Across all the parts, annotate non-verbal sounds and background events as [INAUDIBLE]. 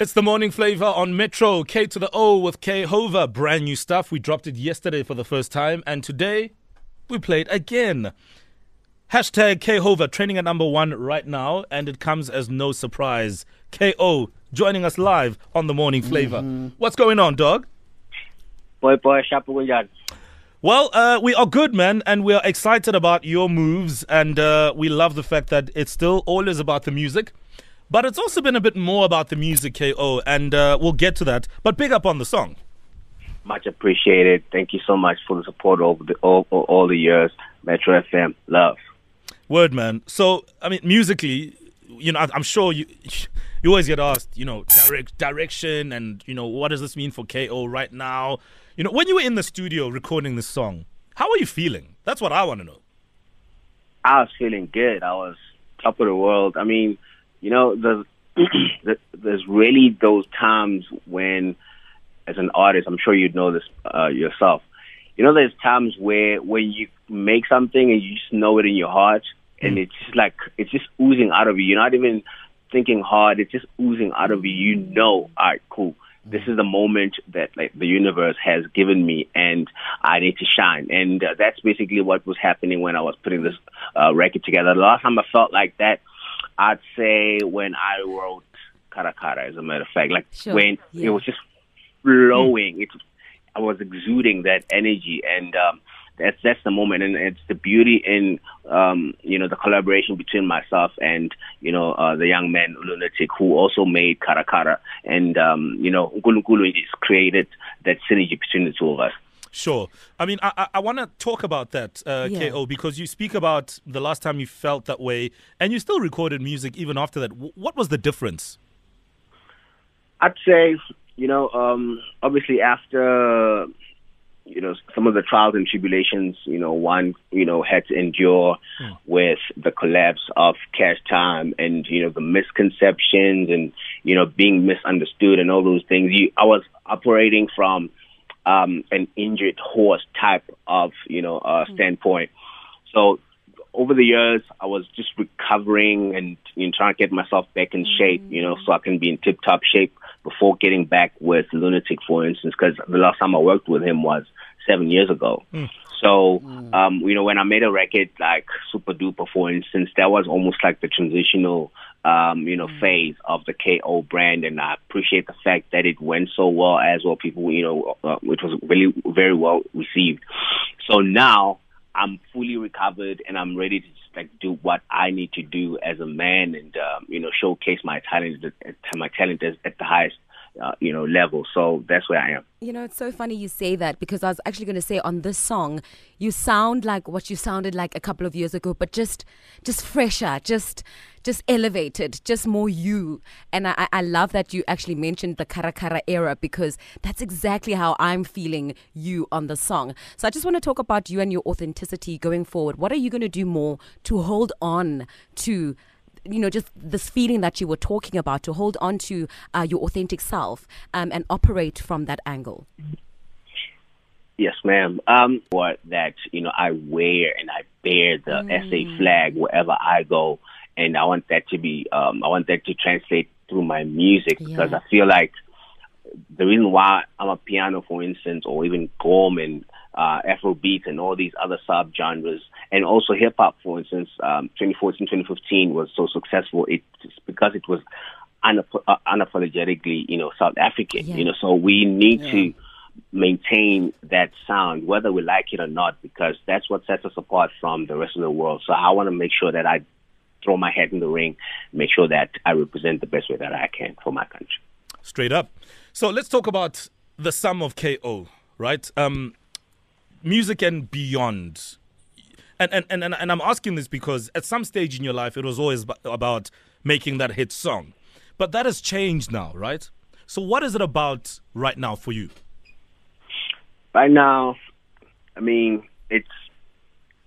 It's the morning flavor on Metro K to the O with K Hova. Brand new stuff. We dropped it yesterday for the first time, and today we played again. Hashtag K Hova training at number one right now, and it comes as no surprise. KO joining us live on the morning flavor. What's going on, dog? boy boy shapo Well, uh, we are good, man, and we are excited about your moves, and uh, we love the fact that it's still always about the music, but it's also been a bit more about the music, KO, and uh, we'll get to that. But big up on the song. much appreciated thank you so much for the support over the all, all, the years metro fm love Word, man. So, I mean, musically, you know, I'm sure you [LAUGHS] you always get asked, you know, direct direction, and you know, what does this mean for KO right now? You know, when you were in the studio recording this song, how are you feeling? That's what I want to know. i was feeling good i was top of the world i mean you know there's [CLEARS THROAT] there's really those times when as an artist i'm sure you'd know this uh, yourself. You know there's times where when you make something and you just know it in your heart and it's just like it's just oozing out of you. You're not even thinking hard. It's just oozing out of you. You know all right cool. This is the moment that like the universe has given me and i need to shine. And uh, that's basically what was happening when i was putting this uh, record together. The last time i felt like that i'd say when i wrote CaraCara as a matter of fact like Sure, when yeah. it was just flowing it I was exuding that energy, and um, that's that's the moment, and it's the beauty in um, you know the collaboration between myself and you know uh, the young man Lunatik, who also made CaraCara, and um, you know Nkulunkulu just created that synergy between the two of us. Sure. I mean, I, I, I want to talk about that, uh, Yeah. KO, because you speak about the last time you felt that way, and you still recorded music even after that. W- what was the difference? I'd say, you know, um, obviously after, you know, some of the trials and tribulations, you know, one, you know, had to endure with the collapse of Cash Time and, you know, the misconceptions and, you know, being misunderstood and all those things. You, I was operating from um, an injured horse type of, you know, uh, standpoint. So over the years, I was just recovering and you know, trying to get myself back in shape, you know, so I can be in tip top shape before getting back with Lunatik, for instance, because the last time I worked with him was seven years ago. So, um, you know, when I made a record like Super Duper, for instance, that was almost like the transitional, um, you know, phase of the KO brand, and I appreciate the fact that it went so well as well. People, you know, uh, it was really very well received. So now I'm fully recovered and I'm ready to just like do what I need to do as a man and um, you know showcase my talent my talent at, at the highest uh, you know level. So that's where I am. You know, it's so funny you say that because I was actually going to say on this song, you sound like what you sounded like a couple of years ago, but just, just fresher, just, just elevated, just more you. And I, I- love that you actually mentioned the CaraCara era because that's exactly how I'm feeling you on the song. So I just want to talk about you and your authenticity going forward. What are you going to do more to hold on to? you know, just this feeling that you were talking about to hold on to uh, your authentic self um, and operate from that angle. Yes, ma'am. Um, what that you know I wear and I bear the SA flag wherever I go, and I want that to be um, I want that to translate through my music because I feel like the reason why amapiano, for instance, or even Gqom and uh, Afrobeat and all these other subgenres, and also hip hop, for instance, um, 2014, 2015 was so successful. It's because it was unap- uh, unapologetically, you know, South African. Yeah. You know, so we need to maintain that sound, whether we like it or not, because that's what sets us apart from the rest of the world. So I want to make sure that I throw my head in the ring, make sure that I represent the best way that I can for my country. Straight up. So let's talk about the sum of KO, right? Um, music and beyond. And, and, and, and and I'm asking this because at some stage in your life, it was always about making that hit song. But that has changed now, right? So what is it about right now for you? Right now, I mean, it's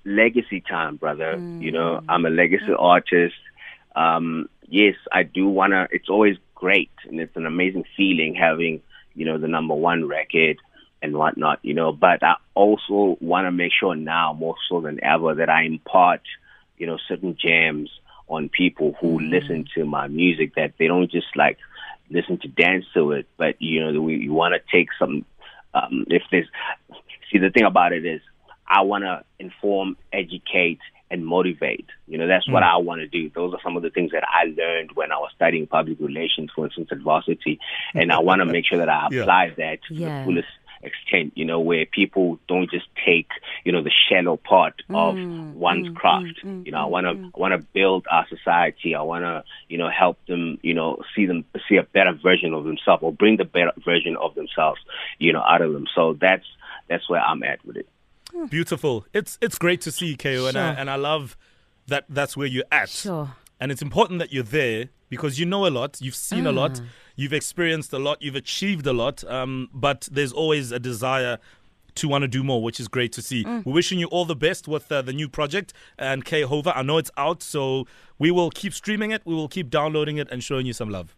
legacy time, brother. You know, I'm a legacy artist. Um, yes, I do wanna. It's always great, and it's an amazing feeling having you know the number one record and whatnot. You know, but I also want to make sure now more so than ever that I impart you know certain gems on people who listen to my music that they don't just like listen to dance to it, but you know we, we want to take some. Um, if there's see the thing about it is, I want to inform, educate, and motivate. You know, that's what hmm. I want to do. Those are some of the things that I learned when I was studying public relations, for instance, at varsity, and I want to make sure that I [LAUGHS] Yeah. apply that to Yeah. the fullest extent. You know, where people don't just take you know the shallow part hmm. of one's hmm. craft. you know, I want to I want to build our society. I want to you know help them. You know, see them see a better version of themselves or bring the better version of themselves. You know, out of them. So that's that's where I'm at with it. Beautiful. It's it's great to see KO, and I, and I love that that's where you're at. Sure. And it's important that you're there because you know a lot, you've seen a lot, Ah. you've experienced a lot, you've achieved a lot. Um, but there's always a desire to want to do more, which is great to see. Mm. We're wishing you all the best with uh, the new project and K Hova. I know it's out, so we will keep streaming it, we will keep downloading it and showing you some love.